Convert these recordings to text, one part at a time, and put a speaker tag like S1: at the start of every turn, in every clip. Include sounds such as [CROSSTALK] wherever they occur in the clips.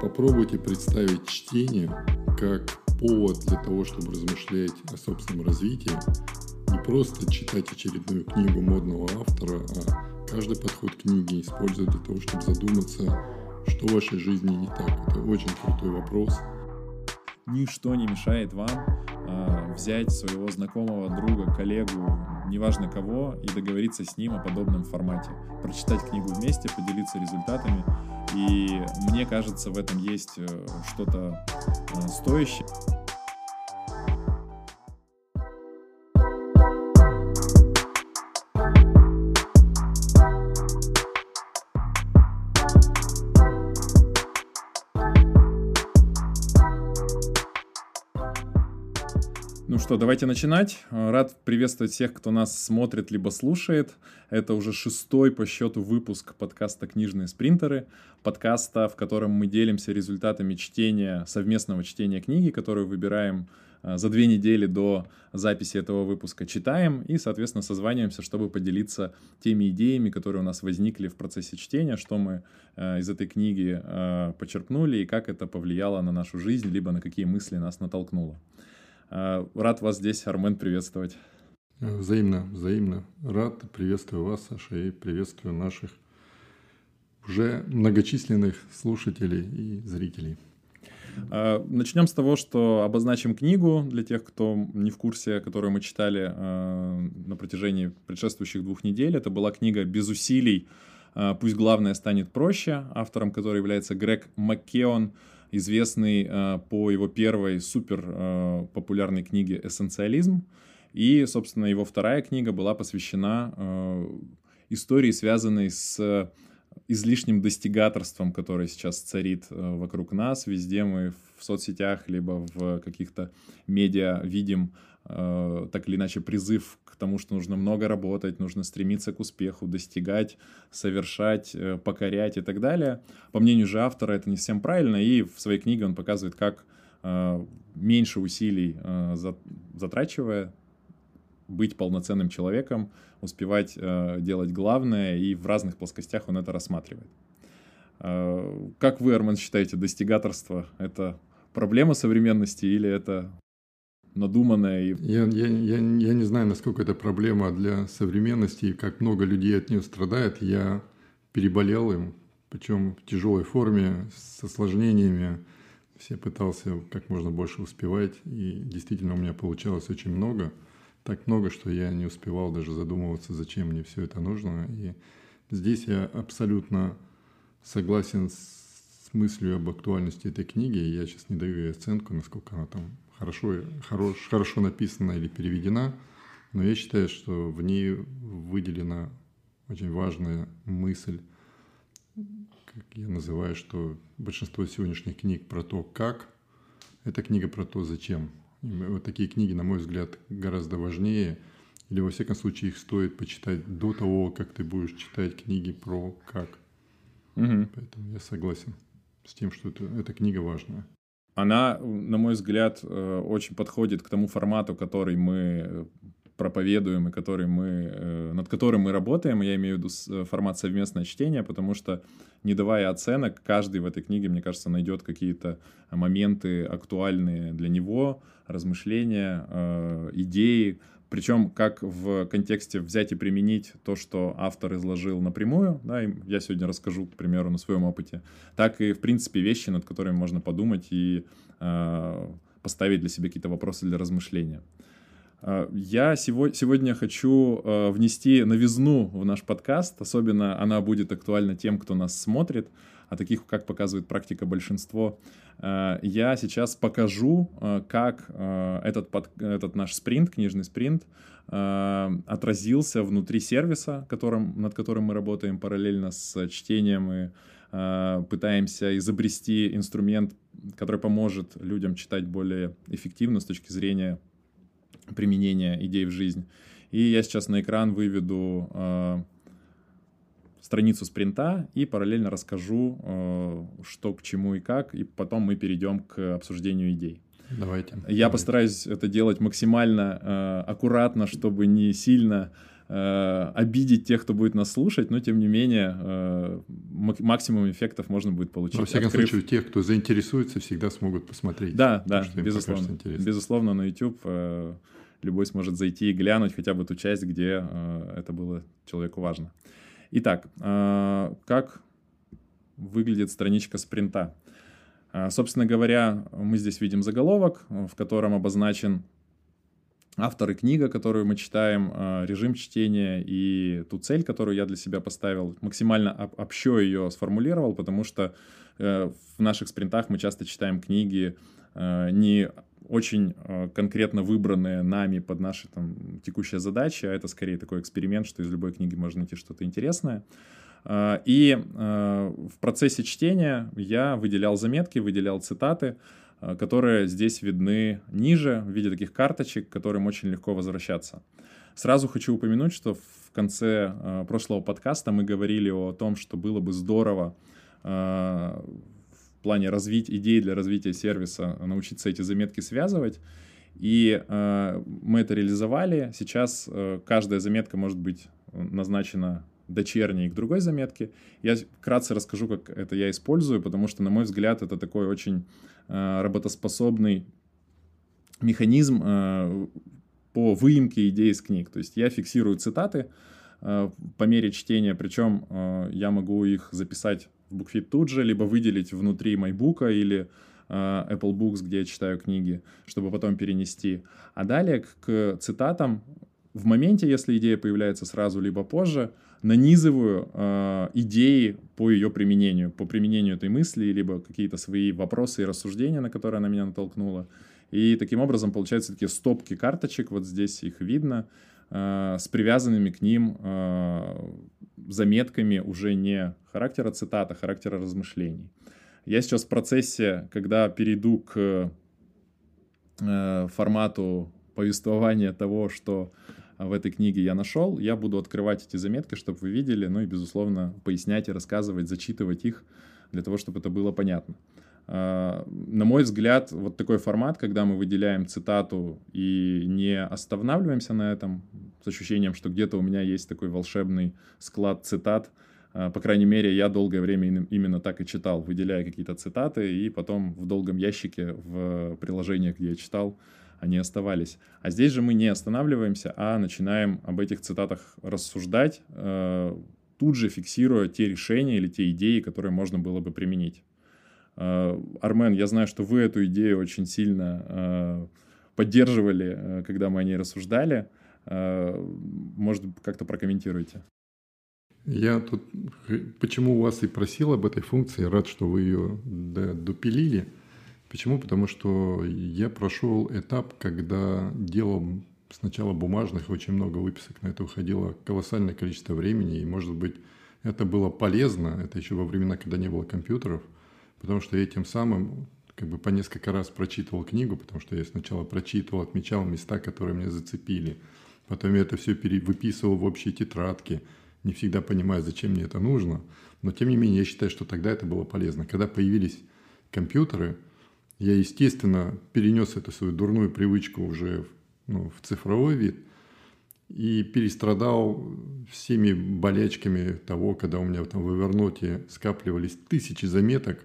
S1: Попробуйте представить чтение как повод для того, чтобы размышлять о собственном развитии. Не просто читать очередную книгу модного автора, а каждый подход книги использовать для того, чтобы задуматься, что в вашей жизни не так. Это очень крутой вопрос.
S2: Ничто не мешает вам э, взять своего знакомого, друга, коллегу, неважно кого, и договориться с ним о подобном формате. Прочитать книгу вместе, поделиться результатами. И мне кажется, в этом есть э, что-то э, стоящее. Что, давайте начинать. Рад приветствовать всех, кто нас смотрит либо слушает. Это уже шестой по счету выпуск подкаста «Книжные спринтеры», подкаста, в котором мы делимся результатами чтения, совместного чтения книги, которую выбираем а, за две недели до записи этого выпуска читаем и, соответственно, созваниваемся, чтобы поделиться теми идеями, которые у нас возникли в процессе чтения, что мы а, из этой книги почерпнули и как это повлияло на нашу жизнь, либо на какие мысли нас натолкнуло. Э, рад вас здесь, Армен, приветствовать.
S1: Взаимно, взаимно. Рад приветствую вас, Саша, и приветствую наших уже многочисленных слушателей и зрителей.
S2: Э, начнем с того, что обозначим книгу для тех, кто не в курсе, которую мы читали э, на протяжении предшествующих двух недель. Это была книга «Без усилий. Пусть главное станет проще», автором которой является Грег Маккеон – известный э, по его первой супер э, популярной книге «Эссенциализм». И, собственно, его вторая книга была посвящена э, истории, связанной с излишним достигаторством, которое сейчас царит вокруг нас. Везде мы в соцсетях, либо в каких-то медиа видим Э, так или иначе призыв к тому, что нужно много работать, нужно стремиться к успеху, достигать, совершать, э, покорять и так далее. По мнению же автора это не совсем правильно, и в своей книге он показывает, как э, меньше усилий затрачивая, быть полноценным человеком, успевать делать главное, и в разных плоскостях он это рассматривает. Как вы, Арман, считаете, достигаторство — это проблема современности или это надуманная. И...
S1: Я, я, я, я не знаю, насколько это проблема для современности и как много людей от нее страдает. Я переболел им, причем в тяжелой форме, с осложнениями. Все пытался как можно больше успевать, и действительно у меня получалось очень много. Так много, что я не успевал даже задумываться, зачем мне все это нужно. И здесь я абсолютно согласен с мыслью об актуальности этой книги. Я сейчас не даю ей оценку, насколько она там хорошо, хорош, хорошо написана или переведена, но я считаю, что в ней выделена очень важная мысль, как я называю, что большинство сегодняшних книг про то, как, это книга про то, зачем. И вот такие книги, на мой взгляд, гораздо важнее, или во всяком случае их стоит почитать до того, как ты будешь читать книги про как. Угу. Поэтому я согласен с тем, что это, эта книга важная
S2: она, на мой взгляд, э, очень подходит к тому формату, который мы проповедуем и который мы, э, над которым мы работаем. Я имею в виду э, формат совместное чтение, потому что, не давая оценок, каждый в этой книге, мне кажется, найдет какие-то моменты актуальные для него, размышления, идеи, причем как в контексте взять и применить то, что автор изложил напрямую, да, и я сегодня расскажу, к примеру, на своем опыте, так и, в принципе, вещи, над которыми можно подумать и э, поставить для себя какие-то вопросы для размышления. Э, я сегодня хочу э, внести новизну в наш подкаст, особенно она будет актуальна тем, кто нас смотрит, а таких, как показывает практика, большинство. Э, я сейчас покажу, как этот, этот наш спринт, книжный спринт, отразился внутри сервиса, которым, над которым мы работаем параллельно с чтением и пытаемся изобрести инструмент, который поможет людям читать более эффективно с точки зрения применения идей в жизнь. И я сейчас на экран выведу э, страницу спринта и параллельно расскажу, э, что к чему и как, и потом мы перейдем к обсуждению идей.
S1: Давайте.
S2: Я давайте. постараюсь это делать максимально э, аккуратно, чтобы не сильно э, обидеть тех, кто будет нас слушать, но тем не менее э, максимум эффектов можно будет получить.
S1: Во всяком открыв... случае, тех, кто заинтересуется, всегда смогут посмотреть.
S2: Да, да, безусловно. Безусловно, на YouTube э, любой сможет зайти и глянуть хотя бы ту часть, где э, это было человеку важно. Итак, э, как выглядит страничка спринта? Э, собственно говоря, мы здесь видим заголовок, в котором обозначен автор и книга, которую мы читаем, э, режим чтения и ту цель, которую я для себя поставил, максимально общо ее сформулировал, потому что э, в наших спринтах мы часто читаем книги э, не очень конкретно выбранные нами под наши там текущие задачи, а это скорее такой эксперимент, что из любой книги можно найти что-то интересное. И в процессе чтения я выделял заметки, выделял цитаты, Э, которые здесь видны ниже в виде таких карточек, к которым очень легко возвращаться. Сразу хочу упомянуть, что в конце э, прошлого подкаста мы говорили о том, что было бы здорово э, в плане развить идей для развития сервиса, научиться эти заметки связывать. И э, мы это реализовали. Сейчас э, каждая заметка может быть назначена дочерней к другой заметке. Я вкратце расскажу, как это я использую, потому что, на мой взгляд, это такой очень э, работоспособный механизм э, по выемке идей из книг. То есть я фиксирую цитаты э, по мере чтения, причем э, я могу их записать в BookFit тут же, либо выделить внутри MyBook или э, Apple Books, где я читаю книги, чтобы потом перенести. А далее к, к цитатам в моменте, если идея появляется сразу либо позже, нанизываю э, идеи по ее применению, по применению этой мысли, либо какие-то свои вопросы и рассуждения, на которые она меня натолкнула. И таким образом получаются такие стопки карточек, вот здесь их видно, э, с привязанными к ним э, заметками уже не характера цитата, характера размышлений. Я сейчас в процессе, когда перейду к э, формату повествования того, что в этой книге я нашел. Я буду открывать эти заметки, чтобы вы видели, ну и, безусловно, пояснять и рассказывать, зачитывать их для того, чтобы это было понятно. А, на мой взгляд, вот такой формат, когда мы выделяем цитату и не останавливаемся на этом, с ощущением, что где-то у меня есть такой волшебный склад цитат, по крайней мере, я долгое время именно так и читал, выделяя какие-то цитаты, и потом в долгом ящике в приложениях, где я читал, они оставались. А здесь же мы не останавливаемся, а начинаем об этих цитатах рассуждать, э, тут же фиксируя те решения или те идеи, которые можно было бы применить. Э, Армен, я знаю, что вы эту идею очень сильно э, поддерживали, когда мы о ней рассуждали. Может, как-то прокомментируйте.
S1: Я тут почему у вас и просил об этой функции, рад, что вы ее допилили. Почему? Потому что я прошел этап, когда делал сначала бумажных, очень много выписок на это уходило колоссальное количество времени, и, может быть, это было полезно, это еще во времена, когда не было компьютеров, потому что я тем самым как бы по несколько раз прочитывал книгу, потому что я сначала прочитывал, отмечал места, которые меня зацепили, потом я это все выписывал в общие тетрадки, не всегда понимая, зачем мне это нужно, но тем не менее я считаю, что тогда это было полезно. Когда появились компьютеры – я, естественно, перенес эту свою дурную привычку уже ну, в цифровой вид и перестрадал всеми болячками того, когда у меня там в Эверноте скапливались тысячи заметок,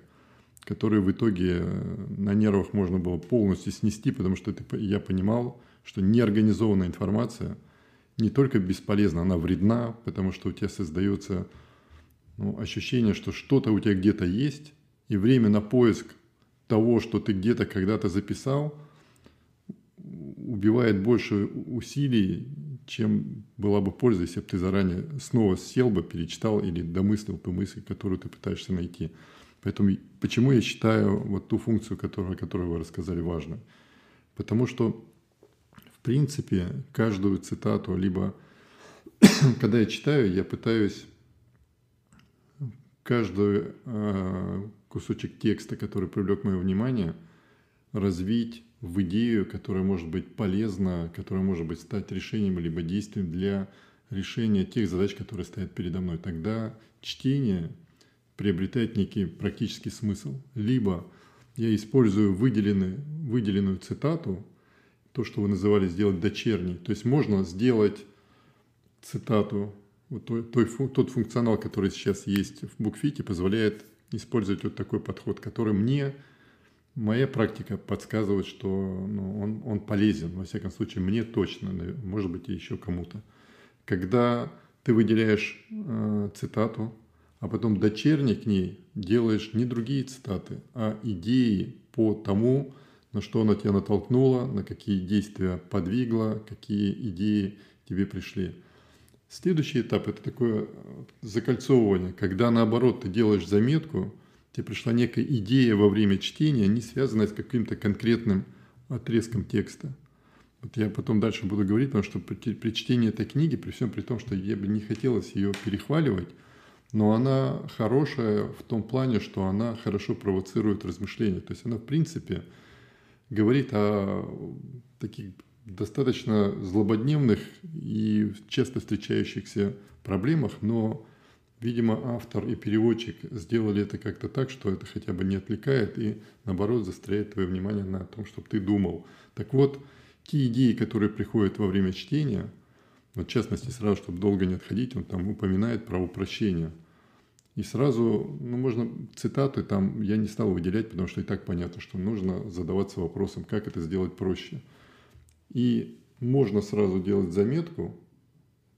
S1: которые в итоге э, на нервах можно было полностью снести, потому что это, я понимал, что неорганизованная информация не только бесполезна, она вредна, потому что у тебя создается ну, ощущение, что что-то у тебя где-то есть, и время на поиск того, что ты где-то когда-то записал, убивает больше усилий, чем была бы польза, если бы ты заранее снова сел бы, перечитал или домыслил ту мысль, которую ты пытаешься найти. Поэтому почему я считаю вот ту функцию, которую, которую вы рассказали, важной? Потому что, принципе, каждую цитату, либо [COUGHS] когда я читаю, я пытаюсь каждую э, кусочек текста, который привлек мое внимание, развить в идею, которая может быть полезна, которая может быть стать решением либо действием для решения тех задач, которые стоят передо мной. Тогда чтение приобретает некий практический смысл. Либо я использую выделенную, выделенную цитату, то, что вы называли сделать дочерней. То есть можно сделать цитату, вот той, той, тот функционал, который сейчас есть в букфите, позволяет использовать вот такой подход, который мне, моя практика подсказывает, что ну, он, он полезен, во всяком случае, мне точно, может быть, и еще кому-то. Когда ты выделяешь э, цитату, а потом дочерней к ней делаешь не другие цитаты, а идеи по тому, на что она тебя натолкнула, на какие действия подвигла, какие идеи тебе пришли. Следующий этап – это такое закольцовывание, когда наоборот ты делаешь заметку, тебе пришла некая идея во время чтения, не связанная с каким-то конкретным отрезком текста. Вот я потом дальше буду говорить, потому что при, при чтении этой книги, при всем при том, что я бы не хотелось ее перехваливать, но она хорошая в том плане, что она хорошо провоцирует размышления. То есть она, в принципе, говорит о таких достаточно злободневных и часто встречающихся проблемах, но, видимо, автор и переводчик сделали это как-то так, что это хотя бы не отвлекает и, наоборот, застряет твое внимание на том, чтобы ты думал. Так вот, те идеи, которые приходят во время чтения, в частности, сразу, чтобы долго не отходить, он там упоминает про упрощение – и сразу, ну, можно цитаты там я не стал выделять, потому что и так понятно, что нужно задаваться вопросом, как это сделать проще. И можно сразу делать заметку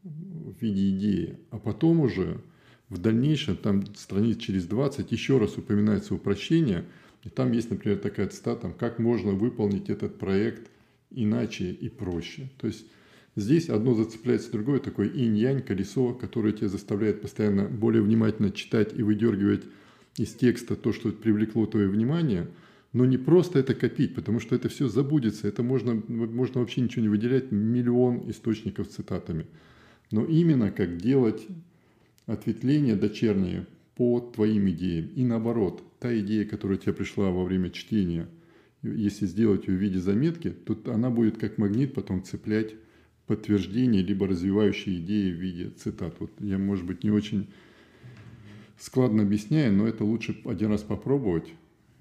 S1: в виде идеи, а потом уже в дальнейшем, там страниц через 20, еще раз упоминается упрощение, и там есть, например, такая цитата, как можно выполнить этот проект иначе и проще. То есть Здесь одно зацепляется другое, такое инь-янь, колесо, которое тебя заставляет постоянно более внимательно читать и выдергивать из текста то, что привлекло твое внимание, но не просто это копить, потому что это все забудется, это можно, можно вообще ничего не выделять, миллион источников с цитатами. Но именно как делать ответвление дочернее по твоим идеям. И наоборот, та идея, которая тебе пришла во время чтения, если сделать ее в виде заметки, то она будет как магнит потом цеплять подтверждение, либо развивающие идеи в виде цитат. Вот я, может быть, не очень складно объясняю, но это лучше один раз попробовать,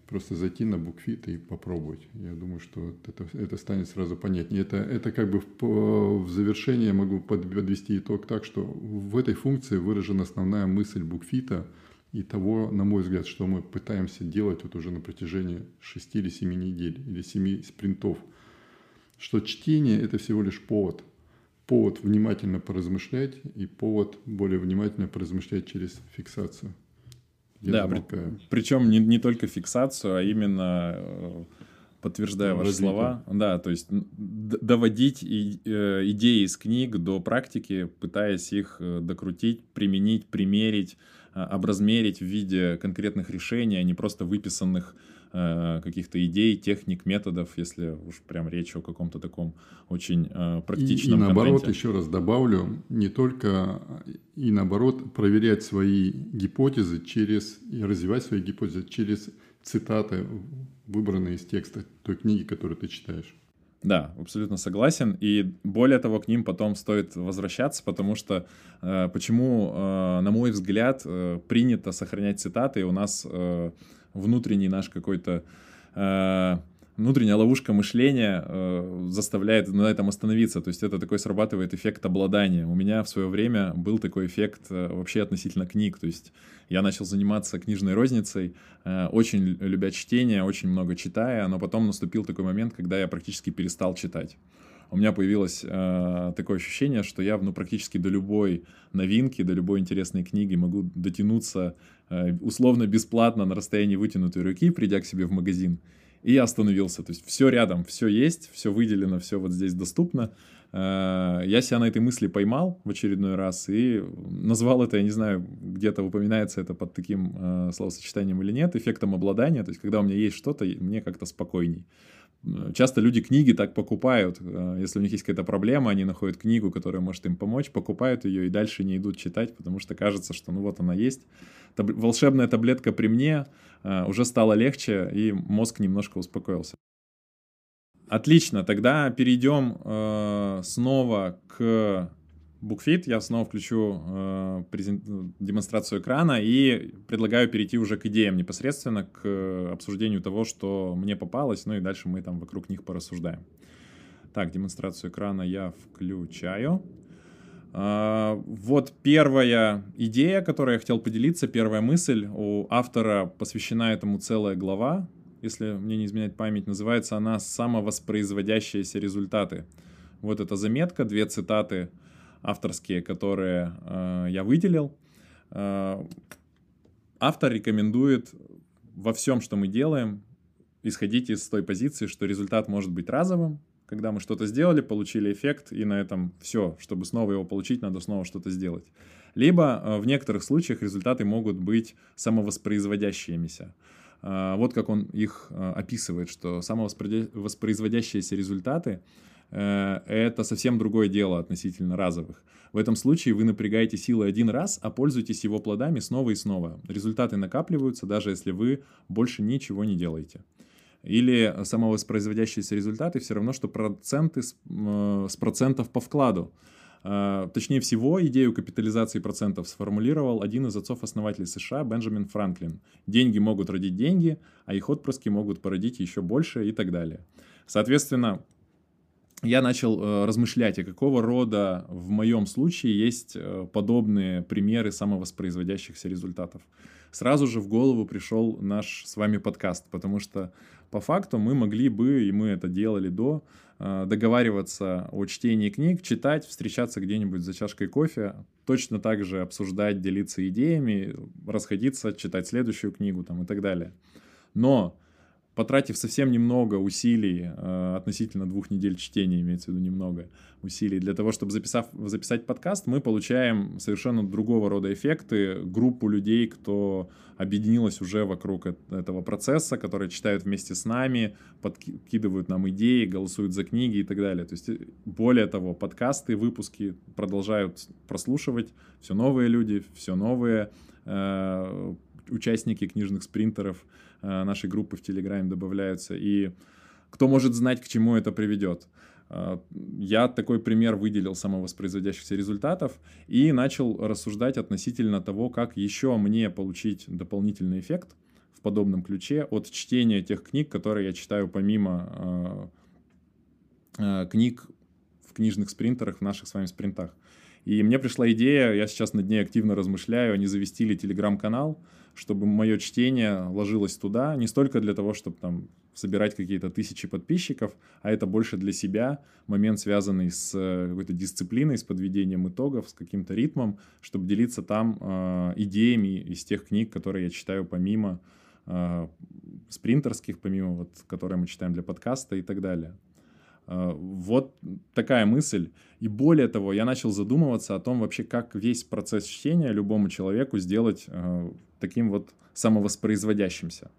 S1: просто зайти на букфит и попробовать. Я думаю, что это, это станет сразу понятнее. Это, это как бы в, в завершение могу подвести итог так, что в этой функции выражена основная мысль букфита и того, на мой взгляд, что мы пытаемся делать вот уже на протяжении 6 или 7 недель или 7 спринтов. Что чтение – это всего лишь повод – повод внимательно поразмышлять и повод более внимательно поразмышлять через фиксацию.
S2: Я да, замолкаю. при, причем не, не только фиксацию, а именно э, подтверждая ваши Развитие. слова, да, то есть доводить и, э, идеи из книг до практики, пытаясь их э, докрутить, применить, примерить, э, образмерить в виде конкретных решений, а не просто выписанных Э, каких-то идей, техник, методов, если уж прям речь о каком-то таком очень э, практичном
S1: И, и наоборот, контенте. еще раз добавлю, не только и наоборот проверять свои гипотезы через, и развивать свои гипотезы через цитаты, выбранные из текста той книги, которую ты читаешь.
S2: Да, абсолютно согласен. И более того, к ним потом стоит возвращаться, потому что э, почему, э, на мой взгляд, э, принято сохранять цитаты, и у нас э, внутренний наш какой-то э, внутренняя ловушка мышления э, заставляет на этом остановиться. То есть это такой срабатывает эффект обладания. У меня в свое время был такой эффект э, вообще относительно книг. То есть я начал заниматься книжной розницей, э, очень любя чтение, очень много читая, но потом наступил такой момент, когда я практически перестал читать у меня появилось э, такое ощущение, что я ну, практически до любой новинки, до любой интересной книги могу дотянуться э, условно бесплатно на расстоянии вытянутой руки, придя к себе в магазин. И я остановился. То есть все рядом, все есть, все выделено, все вот здесь доступно. Э, я себя на этой мысли поймал в очередной раз и назвал это, я не знаю, где-то упоминается это под таким э, словосочетанием или нет, эффектом обладания. То есть когда у меня есть что-то, мне как-то спокойней. Часто люди книги так покупают. Э, если у них есть какая-то проблема, они находят книгу, которая может им помочь, покупают ее и дальше не идут читать, потому что кажется, что ну вот она есть. Таб- волшебная таблетка при мне, э, уже стало легче, и мозг немножко успокоился. Отлично, тогда перейдем э, снова к BookFit, я снова включу э, презент... демонстрацию экрана и предлагаю перейти уже к идеям непосредственно, к обсуждению того, что мне попалось, ну и дальше мы там вокруг них порассуждаем. Так, демонстрацию экрана я включаю. А, вот первая идея, которой я хотел поделиться, первая мысль. У автора посвящена этому целая глава, если мне не изменяет память, называется она «Самовоспроизводящиеся результаты». Вот эта заметка, две цитаты авторские, которые э, я выделил. Э, автор рекомендует во всем, что мы делаем, исходить из той позиции, что результат может быть разовым, когда мы что-то сделали, получили эффект, и на этом все. Чтобы снова его получить, надо снова что-то сделать. Либо э, в некоторых случаях результаты могут быть самовоспроизводящимися. Э, вот как он их э, описывает, что самовоспроизводящиеся результаты это совсем другое дело относительно разовых. В этом случае вы напрягаете силы один раз, а пользуетесь его плодами снова и снова. Результаты накапливаются, даже если вы больше ничего не делаете или самовоспроизводящиеся результаты все равно, что проценты с, э, с процентов по вкладу. Э, точнее всего, идею капитализации процентов сформулировал один из отцов-основателей США Бенджамин Франклин. Деньги могут родить деньги, а их отпрыски могут породить еще больше и так далее. Соответственно, я начал э, размышлять, а какого рода в моем случае есть э, подобные примеры самовоспроизводящихся результатов. Сразу же в голову пришел наш с вами подкаст, потому что по факту мы могли бы, и мы это делали до, э, договариваться о чтении книг, читать, встречаться где-нибудь за чашкой кофе, точно так же обсуждать, делиться идеями, расходиться, читать следующую книгу там, и так далее. Но потратив совсем немного усилий э, относительно двух недель чтения, имеется в виду немного усилий, для того, чтобы записав, записать подкаст, мы получаем совершенно другого рода эффекты, группу людей, кто объединилась уже вокруг этого процесса, которые читают вместе с нами, подкидывают нам идеи, голосуют за книги и так далее. То есть, более того, подкасты, выпуски продолжают прослушивать все новые люди, все новые э, участники книжных спринтеров э, нашей группы в Телеграме добавляются. И кто может знать, к чему это приведет. Э, я такой пример выделил самовоспроизводящихся результатов и начал рассуждать относительно того, как еще мне получить дополнительный эффект в подобном ключе от чтения тех книг, которые я читаю помимо э, книг в книжных спринтерах, в наших с вами спринтах. И мне пришла идея, я сейчас над ней активно размышляю, они завестили телеграм-канал, чтобы мое чтение ложилось туда, не столько для того, чтобы там собирать какие-то тысячи подписчиков, а это больше для себя, момент, связанный с э, какой-то дисциплиной, с подведением итогов, с каким-то ритмом, чтобы делиться там э, идеями из тех книг, которые я читаю помимо э, спринтерских, помимо вот, которые мы читаем для подкаста и так далее. Э, вот такая мысль. И более того, я начал задумываться о том вообще, как весь процесс чтения любому человеку сделать э, таким вот самовоспроизводящимся.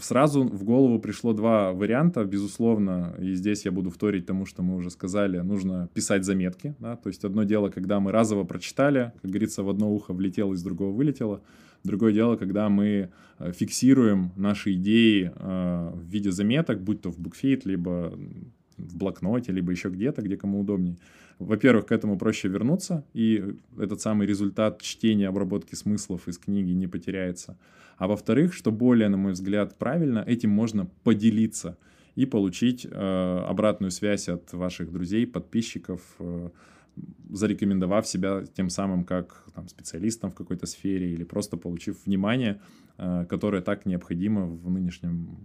S2: Сразу в голову пришло два варианта, безусловно, и здесь я буду вторить тому, что мы уже сказали, нужно писать заметки, да, то есть одно дело, когда мы разово прочитали, как говорится, в одно ухо влетело, из другого вылетело, Другое дело, когда мы э, фиксируем наши идеи э, в виде заметок, будь то в букфит, либо в блокноте, либо еще где-то, где кому удобнее. Во-первых, к этому проще вернуться, и этот самый результат чтения, обработки смыслов из книги не потеряется. А во-вторых, что более, на мой взгляд, правильно, этим можно поделиться и получить э, обратную связь от ваших друзей, подписчиков, э, зарекомендовав себя тем самым как там, специалистом в какой-то сфере или просто получив внимание, э, которое так необходимо в нынешнем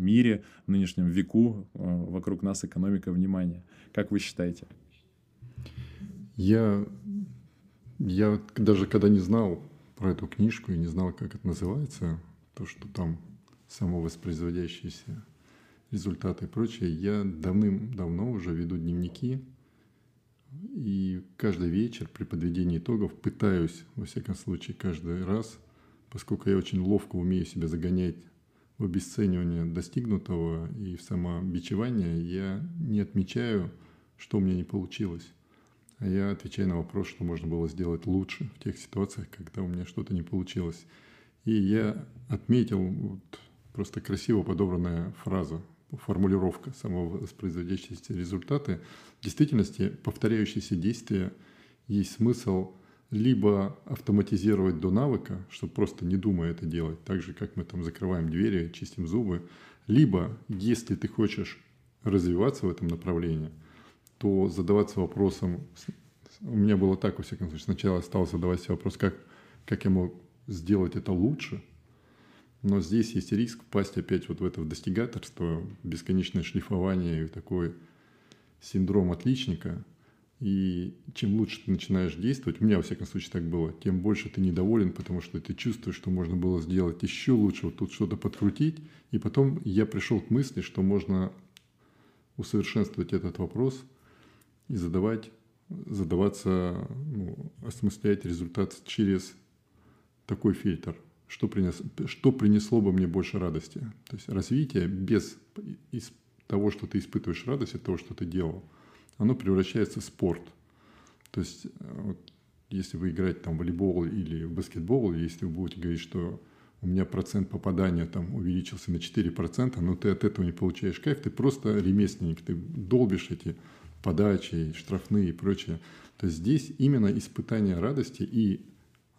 S2: мире, в нынешнем веку э, вокруг нас экономика внимания. Как вы считаете?
S1: Я, я даже когда не знал про эту книжку и не знал, как это называется, то, что там самовоспроизводящиеся результаты и прочее, я давным-давно уже веду дневники и каждый вечер при подведении итогов пытаюсь, во всяком случае, каждый раз, поскольку я очень ловко умею себя загонять обесценивание достигнутого и в самобичевание, я не отмечаю, что у меня не получилось. А я отвечаю на вопрос, что можно было сделать лучше в тех ситуациях, когда у меня что-то не получилось. И я отметил вот просто красиво подобранная фраза формулировка самовоспроизводящиеся результаты, в действительности повторяющиеся действия есть смысл либо автоматизировать до навыка, чтобы просто не думая это делать, так же, как мы там закрываем двери, чистим зубы, либо, если ты хочешь развиваться в этом направлении, то задаваться вопросом у меня было так, во всяком случае, сначала стал задавать себе вопрос, как, как я мог сделать это лучше, но здесь есть риск впасть опять вот в это достигаторство, бесконечное шлифование и такой синдром отличника. И чем лучше ты начинаешь действовать, у меня, во всяком случае, так было, тем больше ты недоволен, потому что ты чувствуешь, что можно было сделать еще лучше, вот тут что-то подкрутить. И потом я пришел к мысли, что можно усовершенствовать этот вопрос и задавать, задаваться, ну, осмыслять результат через такой фильтр. Что, принес, что принесло бы мне больше радости? То есть развитие без из того, что ты испытываешь радость от того, что ты делал, оно превращается в спорт. То есть э, вот, если вы играете там в волейбол или в баскетбол, если вы будете говорить, что у меня процент попадания там увеличился на 4%, но ты от этого не получаешь кайф, ты просто ремесленник, ты долбишь эти подачи, штрафные и прочее. То есть здесь именно испытание радости, и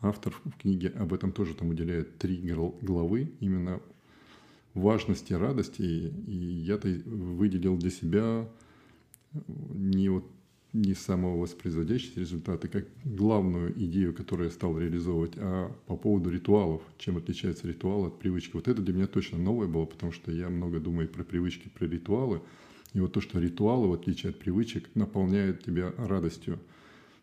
S1: автор в книге об этом тоже там уделяет три главы, именно важности радости, и я-то выделил для себя не вот не самовоспроизводящие результаты, как главную идею, которую я стал реализовывать, а по поводу ритуалов, чем отличается ритуал от привычки. Вот это для меня точно новое было, потому что я много думаю про привычки, про ритуалы. И вот то, что ритуалы, в отличие от привычек, наполняют тебя радостью.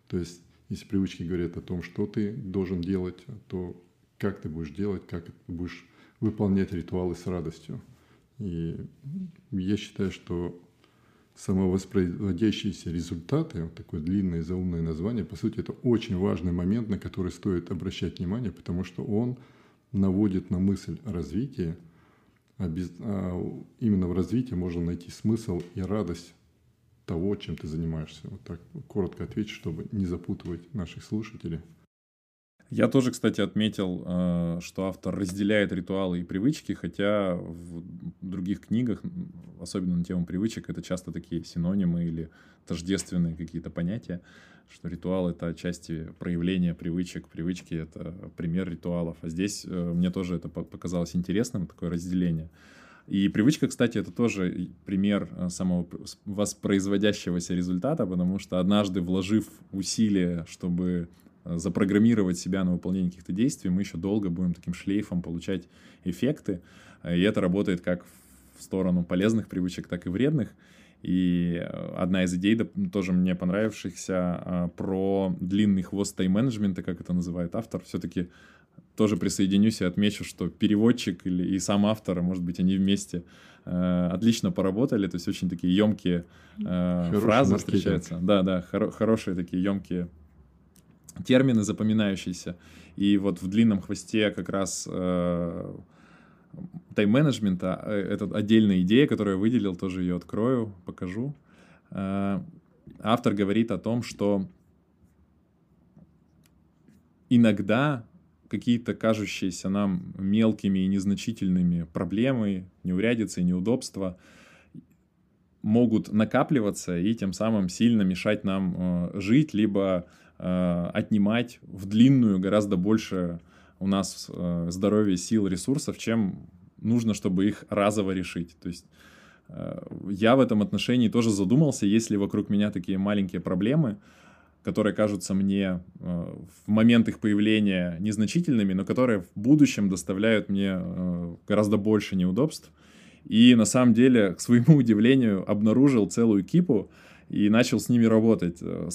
S1: То есть, если привычки говорят о том, что ты должен делать, то как ты будешь делать, как ты будешь выполнять ритуалы с радостью. И я считаю, что самовоспроизводящиеся результаты, вот такое длинное заумное название, по сути, это очень важный момент, на который стоит обращать внимание, потому что он наводит на мысль о развитии, а, без, а именно в развитии можно найти смысл и радость того, чем ты занимаешься. Вот так коротко отвечу, чтобы не запутывать наших слушателей.
S2: Я тоже, кстати, отметил, э, что автор разделяет ритуалы и привычки, хотя в других книгах, особенно на тему привычек, это часто такие синонимы или тождественные какие-то понятия, что ритуал — это отчасти проявление привычек, привычки — это пример ритуалов. А здесь э, мне тоже это показалось интересным, такое разделение. И привычка, кстати, это тоже пример э, самого воспроизводящегося результата, потому что однажды вложив усилия, чтобы запрограммировать себя на выполнение каких-то действий, мы еще долго будем таким шлейфом получать эффекты. Э, и это работает как в сторону полезных привычек, так и вредных. И э, одна из идей, тоже мне понравившихся, про длинный хвост тайм-менеджмента, как это называет автор, все-таки тоже присоединюсь и отмечу, что переводчик или и сам автор, может быть, они вместе отлично поработали, то есть очень такие емкие фразы встречаются. Да, да, хоро- хорошие такие емкие термины запоминающиеся. И вот в длинном хвосте как раз э, тайм-менеджмента, э, это отдельная идея, которую я выделил, тоже ее открою, покажу. Э, автор говорит о том, что иногда какие-то кажущиеся нам мелкими и незначительными проблемы, неурядицы, неудобства могут накапливаться и тем самым сильно мешать нам э, жить, либо Э, отнимать в длинную гораздо больше у нас э, здоровья, сил, ресурсов, чем нужно, чтобы их разово решить. То есть э, я в этом отношении тоже задумался, если вокруг меня такие маленькие проблемы, которые кажутся мне в момент их появления незначительными, но которые в будущем доставляют мне гораздо больше неудобств. И на самом деле, к своему удивлению, обнаружил целую кипу и начал с ними работать. Э,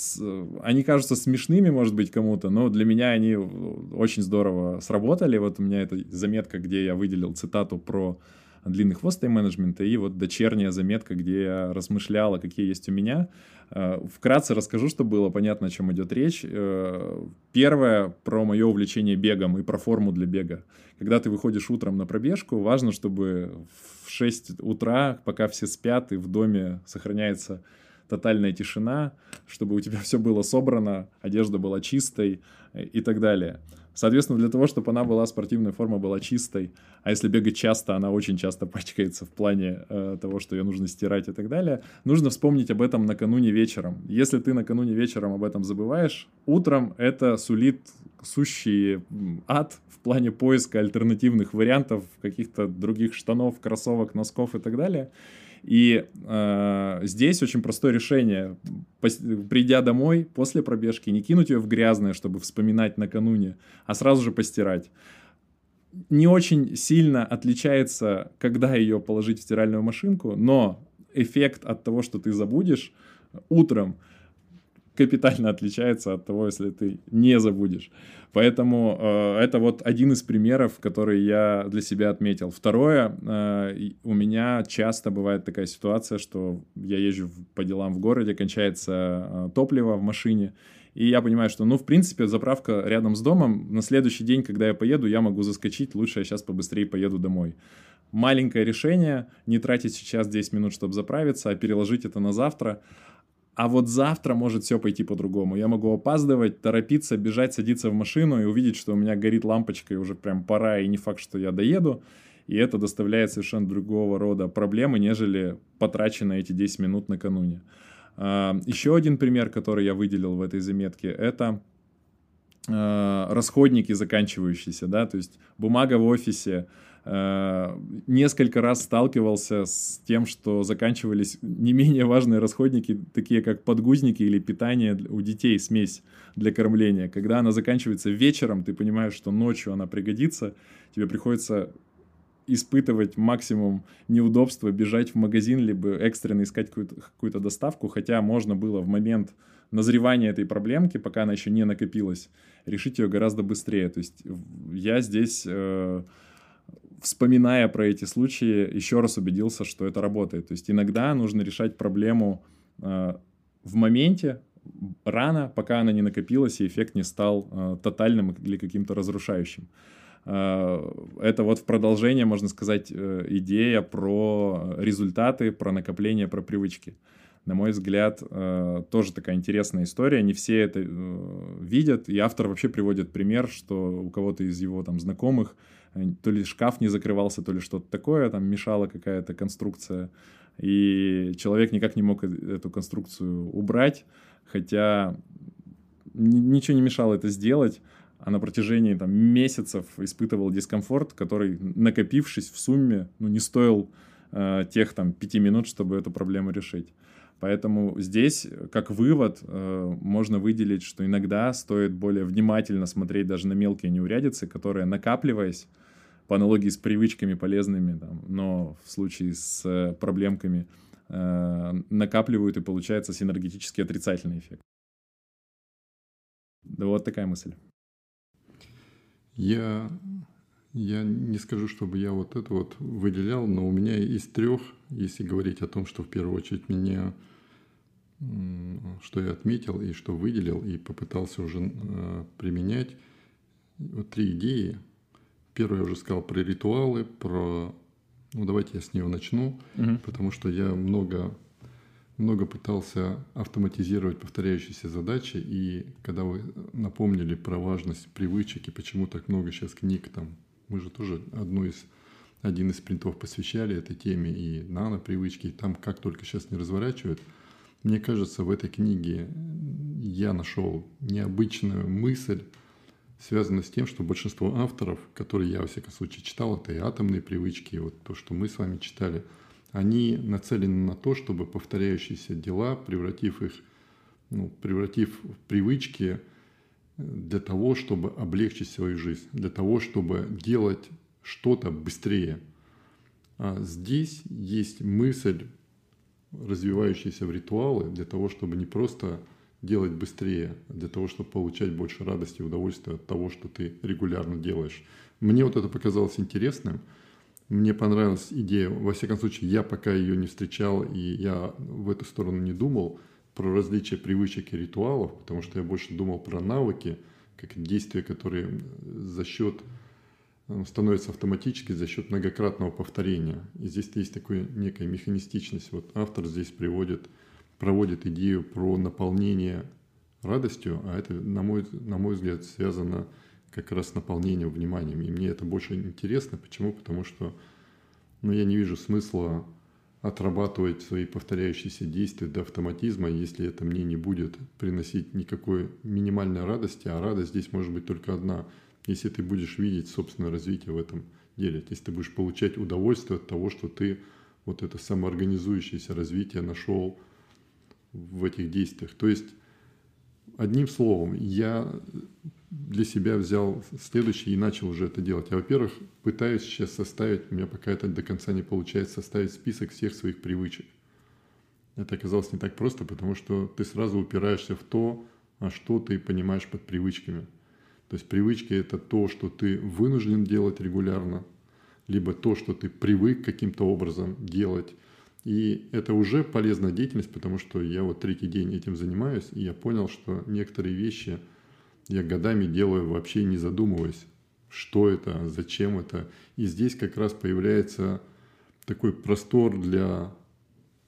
S2: они кажутся смешными, может быть, кому-то, но для меня они очень здорово сработали. Вот у меня эта заметка, где я выделил цитату про длинный хвост тайм-менеджмента, и вот дочерняя заметка, где я размышляла, какие есть у меня. Э, вкратце расскажу, чтобы было понятно, о чем идет речь. Э, первое про мое увлечение бегом и про форму для бега. Когда ты выходишь утром на пробежку, важно, чтобы в 6 утра, пока все спят и в доме сохраняется тотальная тишина, чтобы у тебя [LAUGHS] все было собрано, одежда была чистой э, и так далее. Соответственно, для того, чтобы она была, спортивная форма была чистой, а если бегать часто, она очень часто [LAUGHS] пачкается в плане э, того, что ее нужно стирать и так далее, нужно вспомнить об этом накануне вечером. Если ты накануне вечером об этом забываешь, утром это сулит сущий ад в плане поиска альтернативных вариантов, каких-то других штанов, кроссовок, носков и так далее. И э, здесь очень простое решение. Придя домой после пробежки, не кинуть ее в грязное, чтобы вспоминать накануне, а сразу же постирать. Не очень сильно отличается, когда ее положить в стиральную машинку, но эффект от того, что ты забудешь утром, капитально отличается от того, если ты не забудешь. Поэтому э, это вот один из примеров, который я для себя отметил. Второе, э, у меня часто бывает такая ситуация, что я езжу по делам в городе, кончается э, топливо в машине, и я понимаю, что, ну, в принципе, заправка рядом с домом. На следующий день, когда я поеду, я могу заскочить. Лучше я сейчас побыстрее поеду домой. Маленькое решение, не тратить сейчас 10 минут, чтобы заправиться, а переложить это на завтра. А вот завтра может все пойти по-другому. Я могу опаздывать, торопиться, бежать, садиться в машину и увидеть, что у меня горит лампочка, и уже прям пора, и не факт, что я доеду. И это доставляет совершенно другого рода проблемы, нежели потраченные эти 10 минут накануне. А, Еще один пример, который я выделил в этой заметке, это а, расходники заканчивающиеся, да, то есть бумага в офисе, несколько раз сталкивался с тем, что заканчивались не менее важные расходники, такие как подгузники или питание у детей, смесь для кормления. Когда она заканчивается вечером, ты понимаешь, что ночью она пригодится, тебе приходится испытывать максимум неудобства, бежать в магазин, либо экстренно искать какую-то, какую доставку, хотя можно было в момент назревания этой проблемки, пока она еще не накопилась, решить ее гораздо быстрее. То есть я здесь э, вспоминая про эти случаи, еще раз убедился, что это работает. То есть иногда нужно решать проблему э, в моменте, рано, пока она не накопилась и эффект не стал э, тотальным или каким-то разрушающим. Э, это вот в продолжение, можно сказать, э, идея про результаты, про накопление, про привычки. На мой взгляд, э, тоже такая интересная история. Не все это э, видят, и автор вообще приводит пример, что у кого-то из его там знакомых то ли шкаф не закрывался, то ли что-то такое, там мешала какая-то конструкция, и человек никак не мог э, эту конструкцию убрать, хотя ничего не мешало это сделать, а на протяжении там, месяцев испытывал дискомфорт, который, накопившись в сумме, ну, не стоил э, тех там, пяти минут, чтобы эту проблему решить. Поэтому здесь, как вывод, э, можно выделить, что иногда стоит более внимательно смотреть даже на мелкие неурядицы, которые, накапливаясь, по аналогии с привычками полезными, там, но в случае с э, проблемками э, накапливают и получается синергетически отрицательный эффект. Да вот такая мысль.
S1: Я, я не скажу, чтобы я вот это вот выделял, но у меня из трех, если говорить о том, что в первую очередь меня, что я отметил и что выделил и попытался уже э, применять, вот три идеи – Первое я уже сказал про ритуалы, про... Ну, давайте я с нее начну, угу. потому что я много, много пытался автоматизировать повторяющиеся задачи, и когда вы напомнили про важность привычек и почему так много сейчас книг там, мы же тоже одну из один из принтов посвящали этой теме и нано-привычки, и там как только сейчас не разворачивают. Мне кажется, в этой книге я нашел необычную мысль, связано с тем, что большинство авторов, которые я, во всяком случае, читал, это и атомные привычки, и вот то, что мы с вами читали, они нацелены на то, чтобы повторяющиеся дела, превратив их, ну, превратив в привычки для того, чтобы облегчить свою жизнь, для того, чтобы делать что-то быстрее. А здесь есть мысль, развивающаяся в ритуалы, для того, чтобы не просто делать быстрее, для того, чтобы получать больше радости и удовольствия от того, что ты регулярно делаешь. Мне вот это показалось интересным. Мне понравилась идея, во всяком случае, я пока ее не встречал, и я в эту сторону не думал, про различия привычек и ритуалов, потому что я больше думал про навыки, как действия, которые за счет э, становятся автоматически за счет многократного повторения. И здесь есть такая некая механистичность. Вот автор здесь приводит проводит идею про наполнение радостью, а это, на мой, на мой взгляд, связано как раз с наполнением вниманием. И мне это больше интересно. Почему? Потому что ну, я не вижу смысла отрабатывать свои повторяющиеся действия до автоматизма, если это мне не будет приносить никакой минимальной радости, а радость здесь может быть только одна, если ты будешь видеть собственное развитие в этом деле, если ты будешь получать удовольствие от того, что ты вот это самоорганизующееся развитие нашел в этих действиях. То есть, одним словом, я для себя взял следующий и начал уже это делать. Я, во-первых, пытаюсь сейчас составить, у меня пока это до конца не получается, составить список всех своих привычек. Это оказалось не так просто, потому что ты сразу упираешься в то, а что ты понимаешь под привычками. То есть привычки – это то, что ты вынужден делать регулярно, либо то, что ты привык каким-то образом делать. И это уже полезная деятельность, потому что я вот третий день этим занимаюсь, и я понял, что некоторые вещи я годами делаю вообще не задумываясь, что это, зачем это. И здесь как раз появляется такой простор для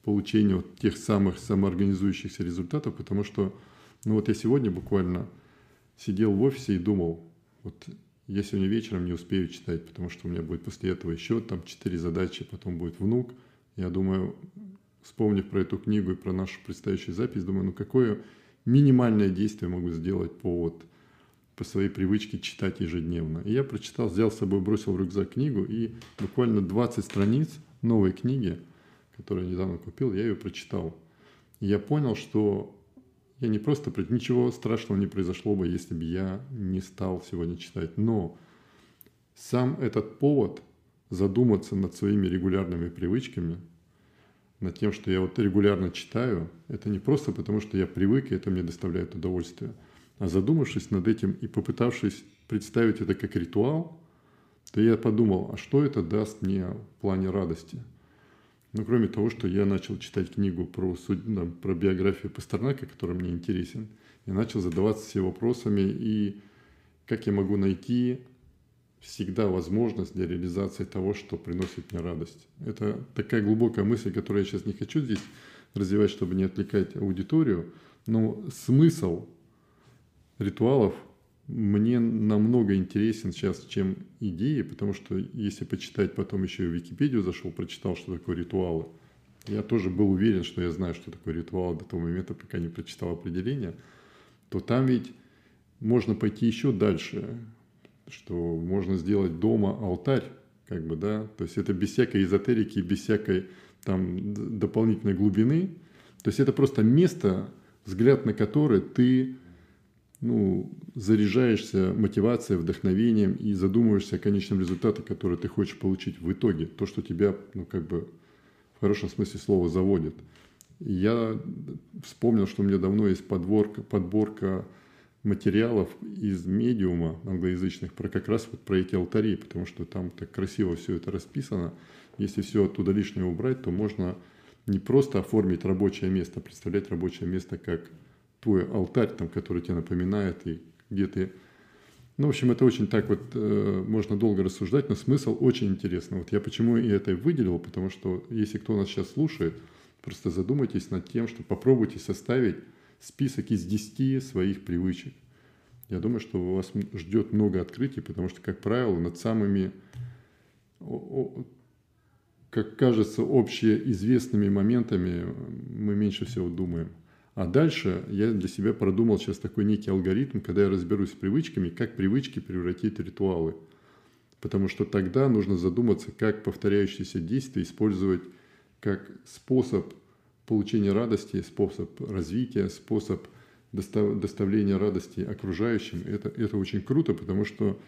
S1: получения вот тех самых самоорганизующихся результатов, потому что, ну вот я сегодня буквально сидел в офисе и думал, вот я сегодня вечером не успею читать, потому что у меня будет после этого еще там четыре задачи, потом будет внук. Я думаю, вспомнив про эту книгу и про нашу предстоящую запись, думаю, ну какое минимальное действие могу сделать по, вот, по своей привычке читать ежедневно. И я прочитал, взял с собой, бросил в рюкзак книгу, и буквально 20 страниц новой книги, которую я недавно купил, я ее прочитал. И я понял, что я не просто... Ничего страшного не произошло бы, если бы я не стал сегодня читать. Но сам этот повод задуматься над своими регулярными привычками, над тем, что я вот регулярно читаю, это не просто потому, что я привык, и это мне доставляет удовольствие, а задумавшись над этим и попытавшись представить это как ритуал, то я подумал, а что это даст мне в плане радости – ну, кроме того, что я начал читать книгу про, да, про биографию Пастернака, которая мне интересен, я начал задаваться себе вопросами, и как я могу найти всегда возможность для реализации того, что приносит мне радость. Это такая глубокая мысль, которую я сейчас не хочу здесь развивать, чтобы не отвлекать аудиторию, но смысл ритуалов мне намного интересен сейчас, чем идеи, потому что если почитать, потом еще и в Википедию зашел, прочитал, что такое ритуалы. Я тоже был уверен, что я знаю, что такое ритуал до того момента, пока не прочитал определение. То там ведь можно пойти еще дальше, что можно сделать дома алтарь, как бы, да, то есть это без всякой эзотерики, без всякой там дополнительной глубины. То есть это просто место, взгляд на которое ты ну, заряжаешься мотивацией, вдохновением и задумываешься о конечном результате, который ты хочешь получить в итоге. То, что тебя, ну, как бы в хорошем смысле слова заводит. Я вспомнил, что у меня давно есть подборка, подборка материалов из медиума англоязычных про как раз вот про эти алтари, потому что там так красиво все это расписано. Если все оттуда лишнее убрать, то можно не просто оформить рабочее место, представлять рабочее место как твой алтарь, там, который тебе напоминает, и где ты... Ну, в общем, это очень так вот, э, можно долго рассуждать, но смысл очень интересный. Вот я почему и это выделил, потому что если кто нас сейчас слушает, просто задумайтесь над тем, что попробуйте составить список из 10 своих привычек. Я думаю, что вас ждет много открытий, потому что, как правило, над самыми, как кажется, общеизвестными моментами мы меньше всего думаем. А дальше я для себя продумал сейчас такой некий алгоритм, когда я разберусь с привычками, как привычки превратить в ритуалы. Потому что тогда нужно задуматься, как повторяющиеся действия использовать как способ получения радости, способ развития, способ доставления радости окружающим. Это, это очень круто, потому что,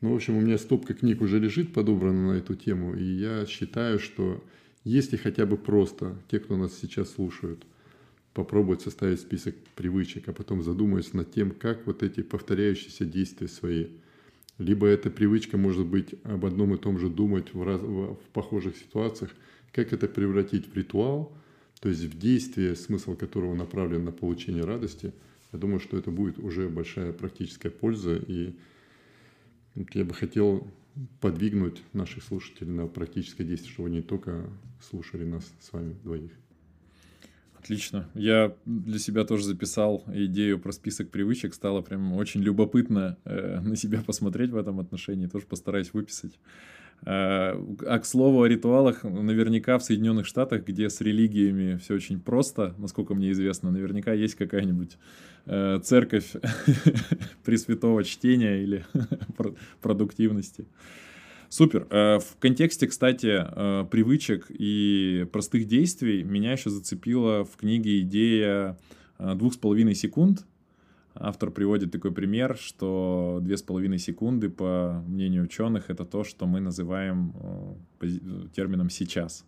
S1: ну, в общем, у меня стопка книг уже лежит подобрана на эту тему, и я считаю, что если хотя бы просто те, кто нас сейчас слушают – попробовать составить список привычек, а потом задуматься над тем, как вот эти повторяющиеся действия свои. Либо эта привычка может быть об одном и том же думать в, раз, в похожих ситуациях, как это превратить в ритуал, то есть в действие, смысл которого направлен на получение радости. Я думаю, что это будет уже большая практическая польза, и я бы хотел подвигнуть наших слушателей на практическое действие, чтобы они не только слушали нас с вами двоих.
S2: Отлично. Я для себя тоже записал идею про список привычек. Стало прям очень любопытно э, на себя посмотреть в этом отношении. Тоже постараюсь выписать. А к слову о ритуалах, наверняка в Соединенных Штатах, где с религиями все очень просто, насколько мне известно, наверняка есть какая-нибудь э, церковь [LAUGHS] пресвятого чтения или [LAUGHS] продуктивности. Супер. Э, в контексте, кстати, э, привычек и простых действий меня еще зацепила в книге идея двух с половиной секунд. Автор приводит такой пример, что две с половиной секунды, по мнению ученых, это то, что мы называем термином «сейчас».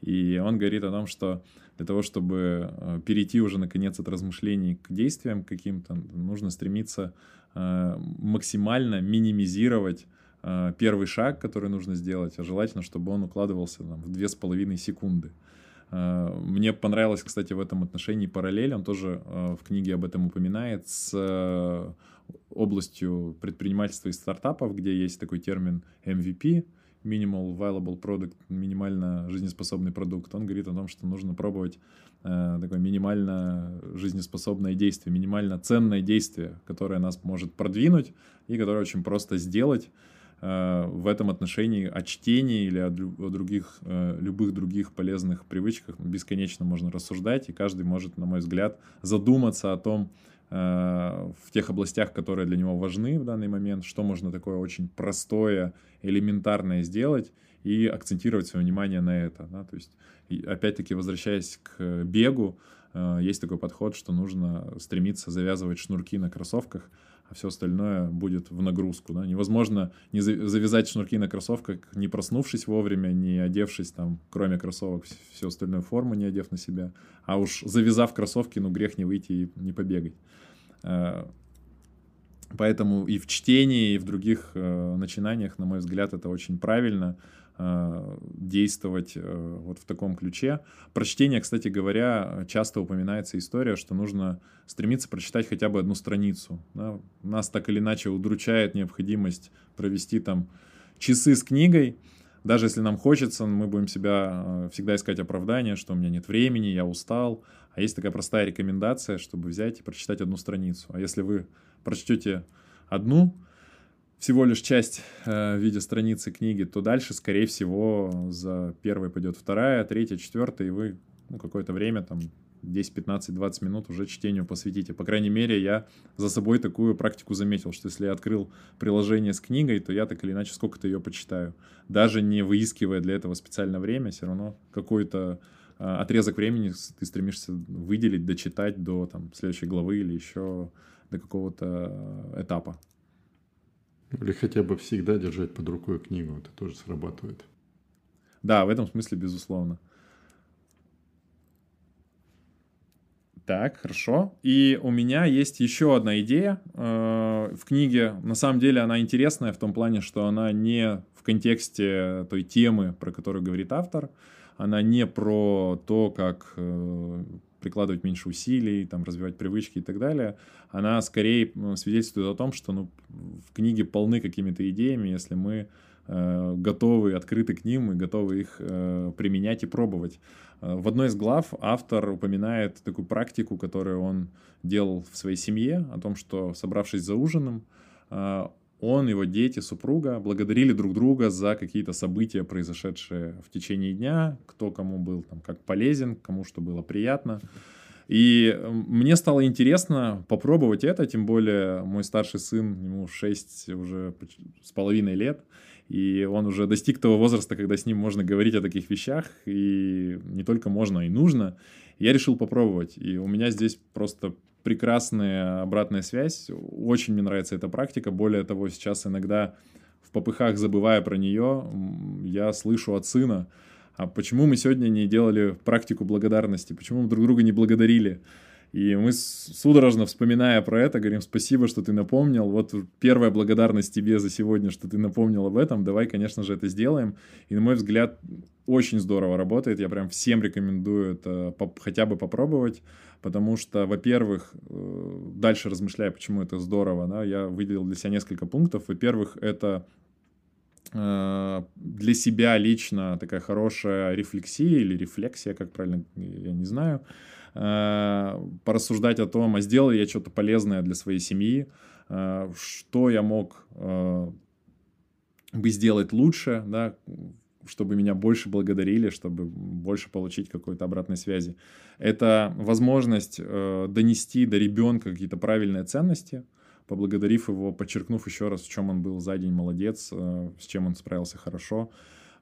S2: И он говорит о том, что для того, чтобы перейти уже наконец от размышлений к действиям каким-то, нужно стремиться максимально минимизировать Э, первый шаг, который нужно сделать, а желательно, чтобы он укладывался там, в две с половиной секунды. Э, мне понравилось, кстати, в этом отношении параллель, он тоже э, в книге об этом упоминает, с областью предпринимательства и стартапов, где есть такой термин MVP, Minimal Viable Product, минимально жизнеспособный продукт. Он говорит о том, что нужно пробовать э, такое минимально жизнеспособное действие, минимально ценное действие, которое нас может продвинуть и которое очень просто сделать, Э, в этом отношении о чтении или о, других, э, любых других полезных привычках бесконечно можно рассуждать, и каждый может, на мой взгляд, задуматься о том, э, в тех областях, которые для него важны в данный момент, что можно такое очень простое, элементарное сделать, и акцентировать свое внимание на это. Да? То есть, опять-таки, возвращаясь к бегу, есть такой подход, что нужно стремиться завязывать шнурки на кроссовках, а все остальное будет в нагрузку. Да? Невозможно не завязать шнурки на кроссовках, не проснувшись вовремя, не одевшись там, кроме кроссовок, всю остальную форму не одев на себя. А уж завязав кроссовки, ну грех не выйти и не побегать. Э, поэтому и в чтении, и в других э, начинаниях, на мой взгляд, это очень правильно. Э, действовать э, вот в таком ключе. Про чтение, кстати говоря, часто упоминается история, что нужно стремиться прочитать хотя бы одну страницу. Нас так или иначе удручает необходимость провести там часы с книгой, даже если нам хочется, мы будем себя э, всегда искать оправдание, что у меня нет времени, я устал. А есть такая простая рекомендация, чтобы взять и прочитать одну страницу. А если вы прочтете одну, всего лишь часть э, в виде страницы книги, то дальше, скорее всего, за первой пойдет вторая, третья, четвертая, и вы ну, какое-то время, там, 10, 15, 20 минут уже чтению посвятите. По крайней мере, я за собой такую практику заметил, что если я открыл приложение с книгой, то я так или иначе сколько-то ее почитаю. Даже не выискивая для этого специальное время, все равно какой-то э, отрезок времени ты стремишься выделить, дочитать до там, следующей главы или еще до какого-то этапа.
S1: Или хотя бы всегда держать под рукой книгу, это тоже срабатывает.
S2: Да, в этом смысле, безусловно. Так, хорошо. И у меня есть еще одна идея э, в книге. На самом деле она интересная в том плане, что она не в контексте той темы, про которую говорит автор. Она не про то, как э, прикладывать меньше усилий, там, развивать привычки и так далее, она скорее свидетельствует о том, что ну, в книге полны какими-то идеями, если мы э, готовы, открыты к ним и готовы их э, применять и пробовать. Э, в одной из глав автор упоминает такую практику, которую он делал в своей семье, о том, что, собравшись за ужином, э, он, его дети, супруга благодарили друг друга за какие-то события, произошедшие в течение дня, кто кому был там как полезен, кому что было приятно. И мне стало интересно попробовать это, тем более мой старший сын, ему 6 уже с половиной лет, и он уже достиг того возраста, когда с ним можно говорить о таких вещах, и не только можно, и нужно. Я решил попробовать, и у меня здесь просто прекрасная обратная связь. Очень мне нравится эта практика. Более того, сейчас иногда в попыхах, забывая про нее, я слышу от сына, а почему мы сегодня не делали практику благодарности, почему мы друг друга не благодарили. И мы судорожно вспоминая про это, говорим, спасибо, что ты напомнил. Вот первая благодарность тебе за сегодня, что ты напомнил об этом. Давай, конечно же, это сделаем. И, на мой взгляд, очень здорово работает. Я прям всем рекомендую это хотя бы попробовать, потому что, во-первых, э, дальше размышляя, почему это здорово, да, я выделил для себя несколько пунктов. Во-первых, это э, для себя лично такая хорошая рефлексия или рефлексия, как правильно, я не знаю, Э, порассуждать о том, а сделал я что-то полезное для своей семьи, что я мог бы сделать лучше, да, чтобы меня больше благодарили, чтобы больше получить какой-то обратной связи. Это возможность донести до ребенка какие-то правильные ценности, поблагодарив его, подчеркнув еще раз, в чем он был за день молодец, э, с чем он справился хорошо,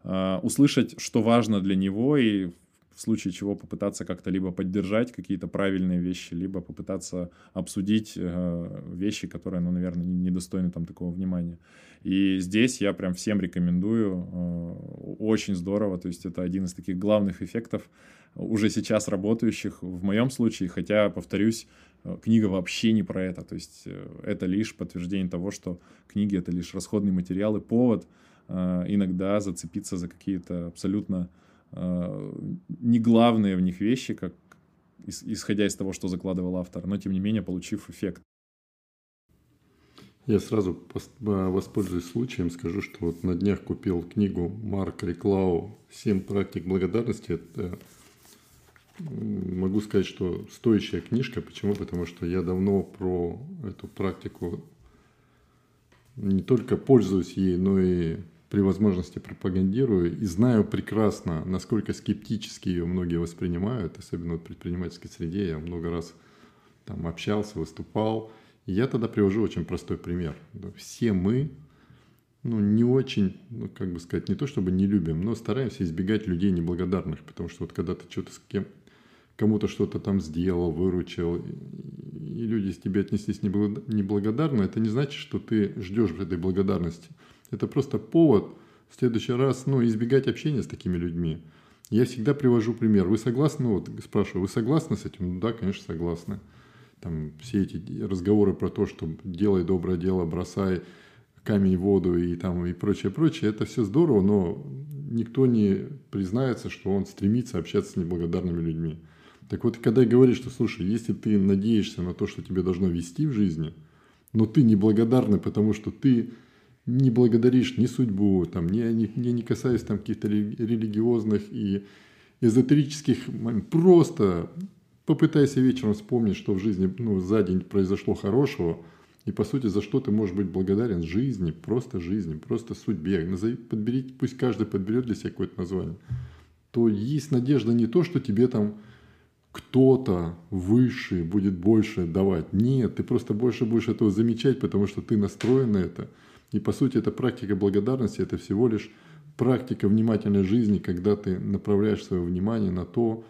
S2: э, услышать, что важно для него и в случае чего попытаться как-то либо поддержать какие-то правильные вещи, либо попытаться обсудить э, вещи, которые, ну, наверное, недостойны там такого внимания. И здесь я прям всем рекомендую. Э, очень здорово. То есть это один из таких главных эффектов уже сейчас работающих в моем случае. Хотя, повторюсь, э, книга вообще не про это. То есть это лишь подтверждение того, что книги — это лишь расходный материал и повод иногда зацепиться за какие-то абсолютно не главные в них вещи, как исходя из того, что закладывал автор, но тем не менее получив эффект.
S1: Я сразу воспользуюсь случаем, скажу, что вот на днях купил книгу Марка Реклау «Семь практик благодарности». Это, могу сказать, что стоящая книжка. Почему? Потому что я давно про эту практику не только пользуюсь ей, но и при возможности пропагандирую и знаю прекрасно, насколько скептически ее многие воспринимают, особенно в предпринимательской среде. Я много раз там общался, выступал. И я тогда привожу очень простой пример. Все мы, ну, не очень, ну, как бы сказать, не то чтобы не любим, но стараемся избегать людей неблагодарных, потому что вот когда ты что-то с кем кому-то что-то там сделал, выручил, и люди с тебе отнеслись неблагодарно, это не значит, что ты ждешь этой благодарности – это просто повод в следующий раз ну, избегать общения с такими людьми. Я всегда привожу пример. Вы согласны? Вот спрашиваю, вы согласны с этим? Ну да, конечно, согласны. Там все эти разговоры про то, что делай доброе дело, бросай камень в воду и там и прочее, прочее, это все здорово, но никто не признается, что он стремится общаться с неблагодарными людьми. Так вот, когда я говорю, что, слушай, если ты надеешься на то, что тебе должно вести в жизни, но ты неблагодарный, потому что ты не благодаришь ни судьбу, там, не, не, не, не касаясь там каких-то религиозных и эзотерических, просто попытайся вечером вспомнить, что в жизни ну, за день произошло хорошего, и по сути за что ты можешь быть благодарен жизни, просто жизни, просто судьбе. Назови, подберите, пусть каждый подберет для себя какое-то название. То есть надежда не то, что тебе там кто-то высший будет больше давать. Нет, ты просто больше будешь этого замечать, потому что ты настроен на это – и по сути эта практика благодарности – это всего лишь практика внимательной жизни, когда ты направляешь свое внимание на то,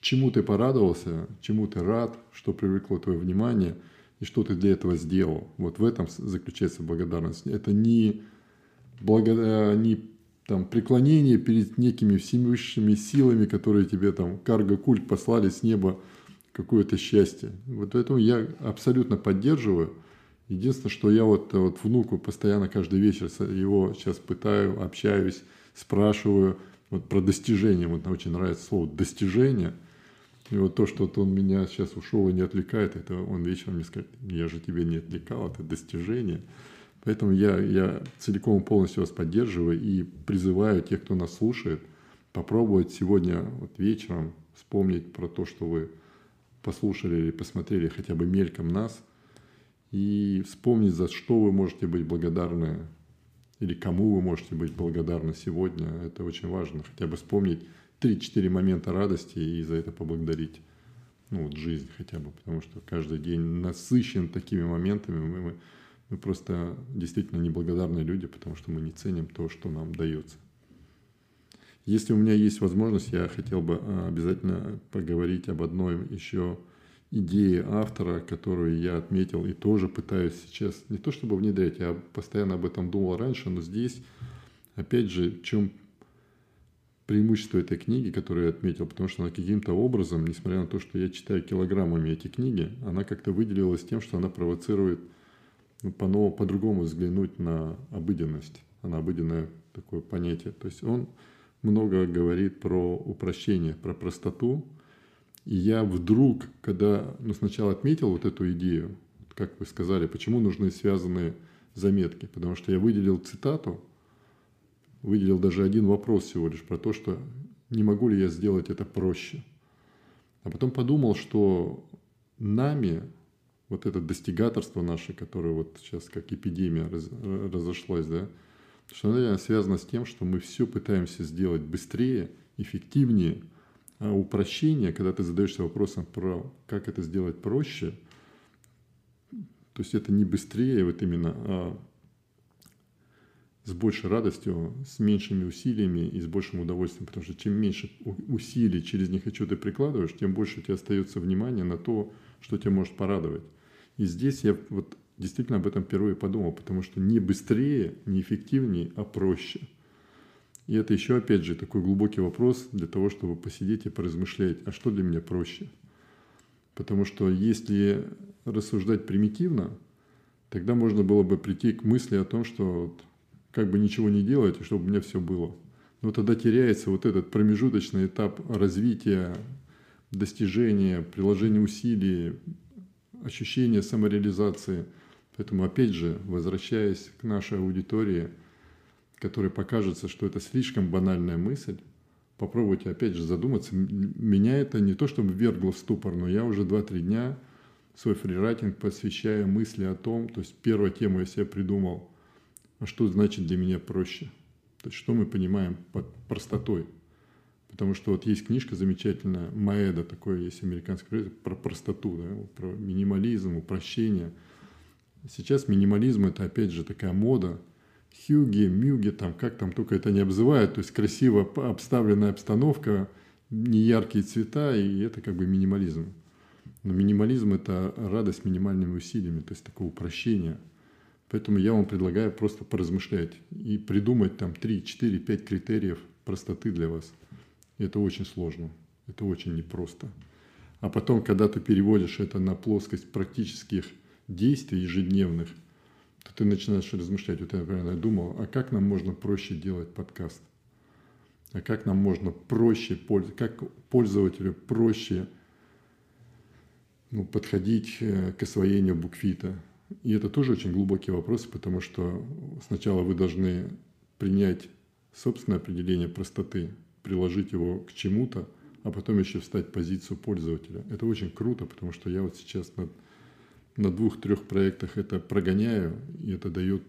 S1: чему ты порадовался, чему ты рад, что привлекло твое внимание и что ты для этого сделал. Вот в этом заключается благодарность. Это не, благо... не там, преклонение перед некими всевышними силами, которые тебе там карго-культ послали с неба какое-то счастье. Вот поэтому я абсолютно поддерживаю – Единственное, что я вот, вот внуку постоянно каждый вечер его сейчас пытаю, общаюсь, спрашиваю вот про достижение. Вот мне очень нравится слово «достижение». И вот то, что вот он меня сейчас ушел и не отвлекает, это он вечером мне скажет, я же тебя не отвлекал, это достижение. Поэтому я, я целиком и полностью вас поддерживаю и призываю тех, кто нас слушает, попробовать сегодня вот вечером вспомнить про то, что вы послушали или посмотрели хотя бы мельком нас – и вспомнить, за что вы можете быть благодарны или кому вы можете быть благодарны сегодня. Это очень важно. Хотя бы вспомнить 3-4 момента радости и за это поблагодарить. Ну, вот жизнь хотя бы, потому что каждый день насыщен такими моментами. Мы, мы, мы просто действительно неблагодарные люди, потому что мы не ценим то, что нам дается. Если у меня есть возможность, я хотел бы а, обязательно поговорить об одной еще идеи автора, которую я отметил и тоже пытаюсь сейчас не то чтобы внедрять, я постоянно об этом думал раньше, но здесь, опять же, в чем преимущество этой книги, которую я отметил, потому что она каким-то образом, несмотря на то, что я читаю килограммами эти книги, она как-то выделилась тем, что она провоцирует ну, по-новому, по-другому взглянуть на обыденность, на обыденное такое понятие. То есть он много говорит про упрощение, про простоту, и я вдруг, когда ну, сначала отметил вот эту идею, как вы сказали, почему нужны связанные заметки, потому что я выделил цитату, выделил даже один вопрос всего лишь про то, что не могу ли я сделать это проще. А потом подумал, что нами вот это достигаторство наше, которое вот сейчас как эпидемия раз, разошлась, да, что оно, наверное, связано с тем, что мы все пытаемся сделать быстрее, эффективнее – а упрощение, когда ты задаешься вопросом про как это сделать проще, То есть это не быстрее вот именно, а с большей радостью, с меньшими усилиями и с большим удовольствием. Потому что чем меньше усилий через «не хочу» ты прикладываешь, тем больше у тебя остается внимание на то, что тебя может порадовать. И здесь я вот действительно об этом впервые подумал, потому что не быстрее, не эффективнее, а проще. И это еще, опять же, такой глубокий вопрос для того, чтобы посидеть и поразмышлять, а что для меня проще? Потому что если рассуждать примитивно, тогда можно было бы прийти к мысли о том, что вот как бы ничего не делать, чтобы у меня все было. Но тогда теряется вот этот промежуточный этап развития, достижения, приложения усилий, ощущения самореализации – Поэтому, опять же, возвращаясь к нашей аудитории, которой покажется, что это слишком банальная мысль, попробуйте, опять же, задуматься. Меня это не то, чтобы ввергло в ступор, но я уже 2-3 дня свой фрирайтинг посвящаю мысли о том, то есть первая тема я себе придумал, а что значит для меня проще? То есть что мы понимаем под простотой? Потому что вот есть книжка замечательная, Маэда, такой есть американский про простоту, да, про минимализм, упрощение – Сейчас минимализм это опять же такая мода. Хьюги, мюги, там как там только это не обзывают, то есть красиво обставленная обстановка, неяркие цвета, и это как бы минимализм. Но минимализм – это радость минимальными усилиями, то есть такое упрощение. Поэтому я вам предлагаю просто поразмышлять и придумать там 3, 4, 5 критериев простоты для вас. Это очень сложно, это очень непросто. А потом, когда ты переводишь это на плоскость практических действий ежедневных, то ты начинаешь размышлять. Вот я, например, думал, а как нам можно проще делать подкаст? А как нам можно проще, как пользователю проще ну, подходить э, к освоению буквита? И это тоже очень глубокий вопрос, потому что сначала вы должны принять собственное определение простоты, приложить его к чему-то, а потом еще встать в позицию пользователя. Это очень круто, потому что я вот сейчас над на двух-трех проектах это прогоняю, и это дает,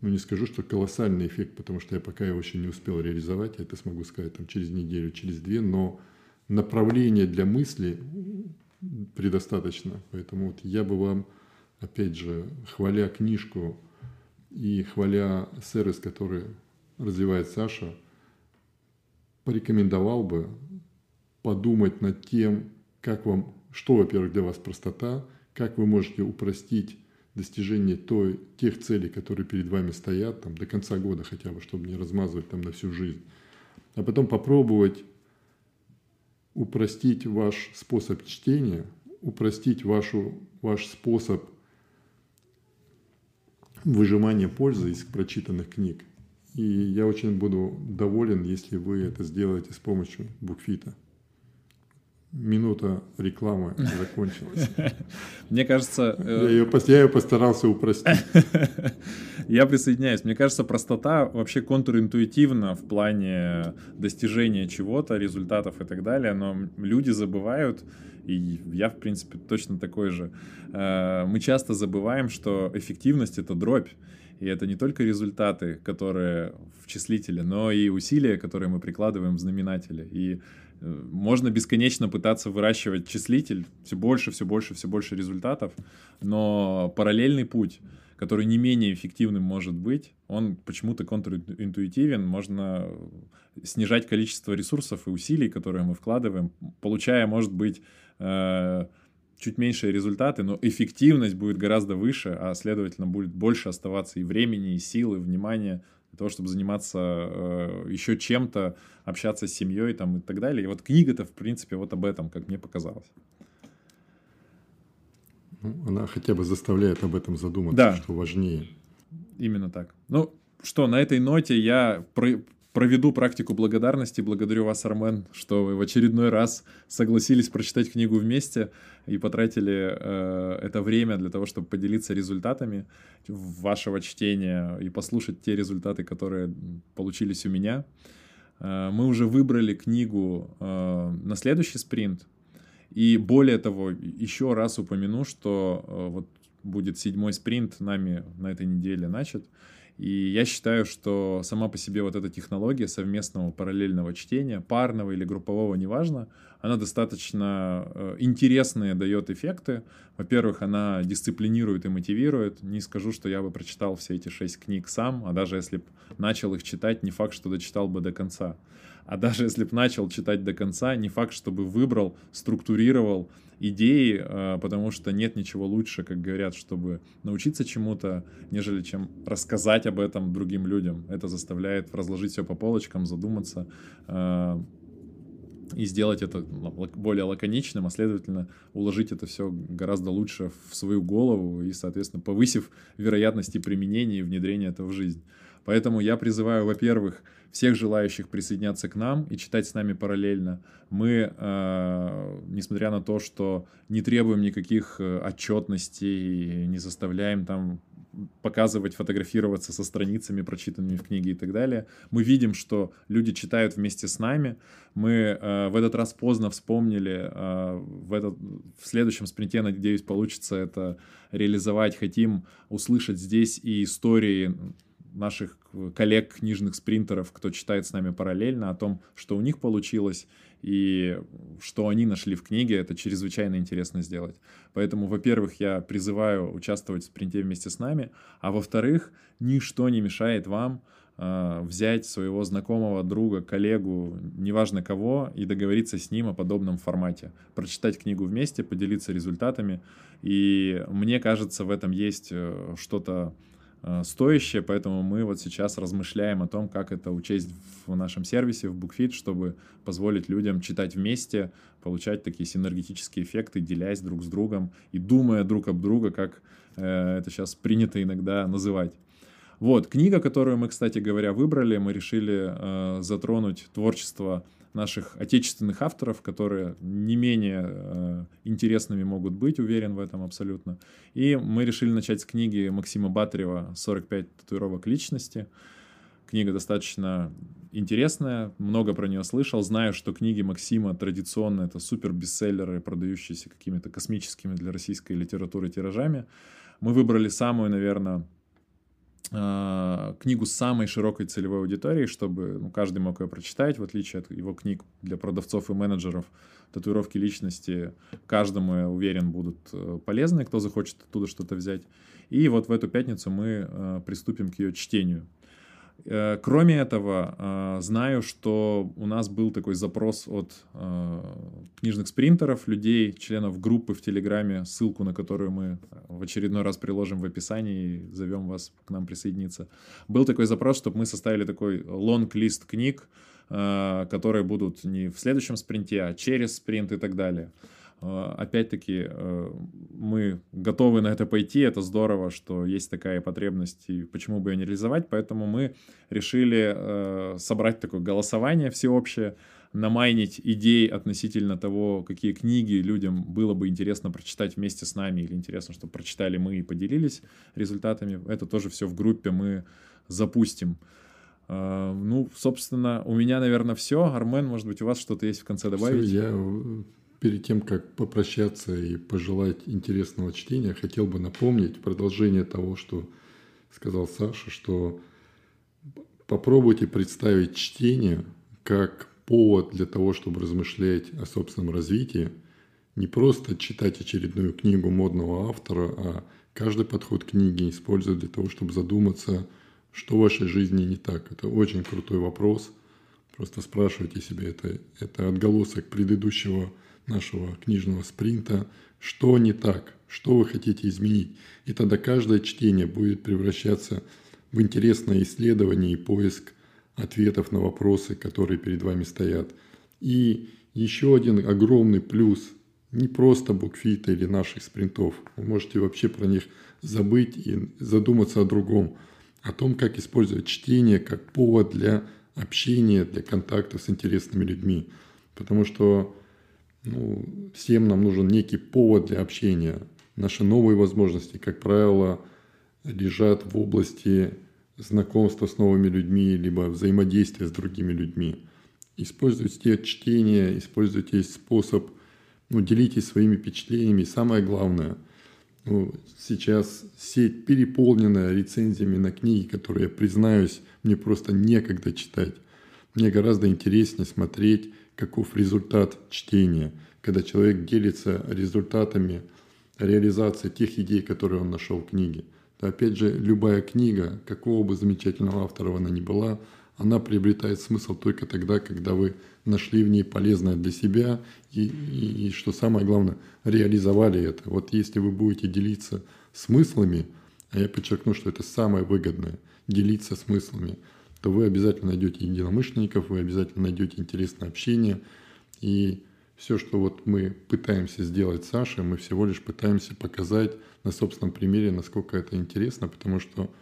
S1: ну не скажу, что колоссальный эффект, потому что я пока его еще не успел реализовать, я это смогу сказать там через неделю, через две, но направление для мысли предостаточно. Поэтому вот я бы вам, опять же, хваля книжку и хваля сервис, который развивает Саша, порекомендовал бы подумать над тем, как вам, что, во-первых, для вас простота – как вы можете упростить достижение той, тех целей, которые перед вами стоят, там, до конца года хотя бы, чтобы не размазывать там на всю жизнь. А потом попробовать упростить ваш способ чтения, упростить вашу, ваш способ выжимания пользы из прочитанных книг. И я очень буду доволен, если вы это сделаете с помощью букфита минута рекламы закончилась. [LAUGHS]
S2: Мне кажется...
S1: Э, я ее, постарался упростить. [LAUGHS]
S2: Я присоединяюсь. Мне кажется, простота вообще контринтуитивна в плане достижения чего-то, результатов и так далее, но люди забывают, и я, в принципе, точно такой же. Э, мы часто забываем, что эффективность — это дробь. И это не только результаты, которые в числителе, но и усилия, которые мы прикладываем в знаменателе. И можно бесконечно пытаться выращивать числитель, все больше, все больше, все больше результатов, но параллельный путь, который не менее эффективным может быть, он почему-то контринтуитивен, можно снижать количество ресурсов и усилий, которые мы вкладываем, получая, может быть, э, чуть меньшие результаты, но эффективность будет гораздо выше, а следовательно будет больше оставаться и времени, и силы, и внимания для того, чтобы заниматься э, еще чем-то, общаться с семьей там и так далее. И вот книга-то, в принципе, вот об этом, как мне показалось.
S1: Ну, она хотя бы заставляет об этом задуматься, да. что важнее.
S2: Именно так. Ну, что, на этой ноте я про проведу практику благодарности. Благодарю вас, Армен, что вы в очередной раз согласились прочитать книгу вместе и потратили э, это время для того, чтобы поделиться результатами вашего чтения и послушать те результаты, которые получились у меня. Э, мы уже выбрали книгу э, на следующий спринт. И более того, еще раз упомяну, что э, вот будет седьмой спринт нами на этой неделе начат. И я считаю, что сама по себе вот эта технология совместного параллельного чтения, парного или группового, неважно, она достаточно э, интересные дает эффекты. Во-первых, она дисциплинирует и мотивирует. Не скажу, что я бы прочитал все эти шесть книг сам, а даже если бы начал их читать, не факт, что дочитал бы до конца. А даже если бы начал читать до конца, не факт, чтобы выбрал, структурировал идеи, э, потому что нет ничего лучше, как говорят, чтобы научиться чему-то, нежели чем рассказать об этом другим людям. Это заставляет разложить все по полочкам, задуматься э, и сделать это более лаконичным, а следовательно уложить это все гораздо лучше в свою голову и, соответственно, повысив вероятности применения и внедрения этого в жизнь. Поэтому я призываю, во-первых, всех желающих присоединяться к нам и читать с нами параллельно. Мы, э, несмотря на то, что не требуем никаких э, отчетностей, не заставляем там показывать, фотографироваться со страницами, прочитанными в книге и так далее. Мы видим, что люди читают вместе с нами. Мы э, в этот раз поздно вспомнили, э, в, этот, в следующем спринте, надеюсь, получится это реализовать. Хотим услышать здесь и истории наших коллег, книжных спринтеров, кто читает с нами параллельно, о том, что у них получилось и что они нашли в книге, это чрезвычайно интересно сделать. Поэтому, во-первых, я призываю участвовать в спринте вместе с нами, а во-вторых, ничто не мешает вам э, взять своего знакомого, друга, коллегу, неважно кого, и договориться с ним о подобном формате. Прочитать книгу вместе, поделиться результатами. И мне кажется, в этом есть э, что-то Э, стоящее, поэтому мы вот сейчас размышляем о том, как это учесть в нашем сервисе, в BookFit, чтобы позволить людям читать вместе, получать такие синергетические эффекты, делясь друг с другом и думая друг об друга, как э, это сейчас принято иногда называть. Вот, книга, которую мы, кстати говоря, выбрали, мы решили э, затронуть творчество наших отечественных авторов, которые не менее э, интересными могут быть, уверен в этом абсолютно. И мы решили начать с книги Максима Батарева «45 татуировок личности». Книга достаточно интересная, много про нее слышал. Знаю, что книги Максима традиционно это супер бестселлеры, продающиеся какими-то космическими для российской литературы тиражами. Мы выбрали самую, наверное, книгу с самой широкой целевой аудиторией, чтобы ну, каждый мог ее прочитать, в отличие от его книг для продавцов и менеджеров. Татуировки личности каждому, я уверен, будут э, полезны, кто захочет оттуда что-то взять. И вот в эту пятницу мы э, приступим к ее чтению. Э, кроме этого, э, знаю, что у нас был такой запрос от э, книжных спринтеров, людей, членов группы в Телеграме, ссылку на которую мы в очередной раз приложим в описании и зовем вас к нам присоединиться. Был такой запрос, чтобы мы составили такой лонг-лист книг, которые будут не в следующем спринте, а через спринт и так далее. А, опять-таки, э, мы готовы на это пойти, это здорово, что есть такая потребность, и почему бы ее не реализовать, поэтому мы решили э, собрать такое голосование всеобщее, намайнить идей относительно того, какие книги людям было бы интересно прочитать вместе с нами, или интересно, чтобы прочитали мы и поделились результатами. Это тоже все в группе мы запустим. А, ну, собственно, у меня, наверное, все. Армен, может быть, у вас что-то есть в конце добавить?
S1: Все, я Перед тем, как попрощаться и пожелать интересного чтения, хотел бы напомнить продолжение того, что сказал Саша, что попробуйте представить чтение как повод для того, чтобы размышлять о собственном развитии, не просто читать очередную книгу модного автора, а каждый подход книги использовать для того, чтобы задуматься, что в вашей жизни не так. Это очень крутой вопрос. Просто спрашивайте себя, это, это отголосок предыдущего нашего книжного спринта, что не так, что вы хотите изменить. И тогда каждое чтение будет превращаться в интересное исследование и поиск ответов на вопросы, которые перед вами стоят. И еще один огромный плюс не просто букфита или наших спринтов. Вы можете вообще про них забыть и задуматься о другом. О том, как использовать чтение как повод для общения, для контакта с интересными людьми. Потому что ну, всем нам нужен некий повод для общения. Наши новые возможности, как правило, лежат в области знакомства с новыми людьми, либо взаимодействия с другими людьми. Используйте чтение, используйте способ, ну, делитесь своими впечатлениями. Самое главное, ну, сейчас сеть переполнена рецензиями на книги, которые, признаюсь, мне просто некогда читать. Мне гораздо интереснее смотреть, каков результат чтения, когда человек делится результатами реализации тех идей, которые он нашел в книге. То, опять же, любая книга, какого бы замечательного автора она ни была, она приобретает смысл только тогда, когда вы нашли в ней полезное для себя и, и, и, что самое главное, реализовали это. Вот если вы будете делиться смыслами, а я подчеркну, что это самое выгодное, делиться смыслами, то вы обязательно найдете единомышленников, вы обязательно найдете интересное общение. И все, что вот мы пытаемся сделать с Сашей, мы всего лишь пытаемся показать на собственном примере, насколько это интересно, потому что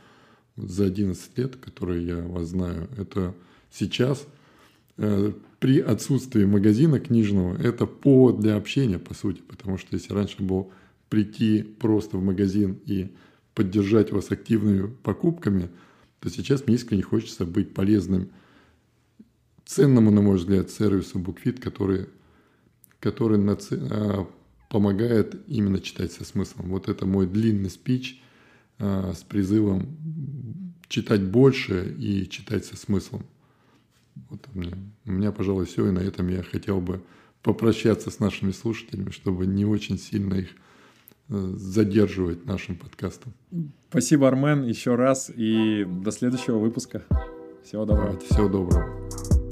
S1: за 11 лет, которые я вас знаю, это сейчас э, при отсутствии магазина книжного это повод для общения, по сути, потому что если раньше был прийти просто в магазин и поддержать вас активными покупками, то сейчас мне искренне хочется быть полезным ценному, на мой взгляд, сервису BookFit, который, который наци... А, помогает именно читать со смыслом. Вот это мой длинный спич а, с призывом читать больше и читать со смыслом. Вот у меня, у меня, пожалуй, все. И на этом я хотел бы попрощаться с нашими слушателями, чтобы не очень сильно их задерживать нашим подкастом.
S2: Спасибо, Армен, еще раз. И до следующего выпуска. Всего доброго.
S1: Всего доброго.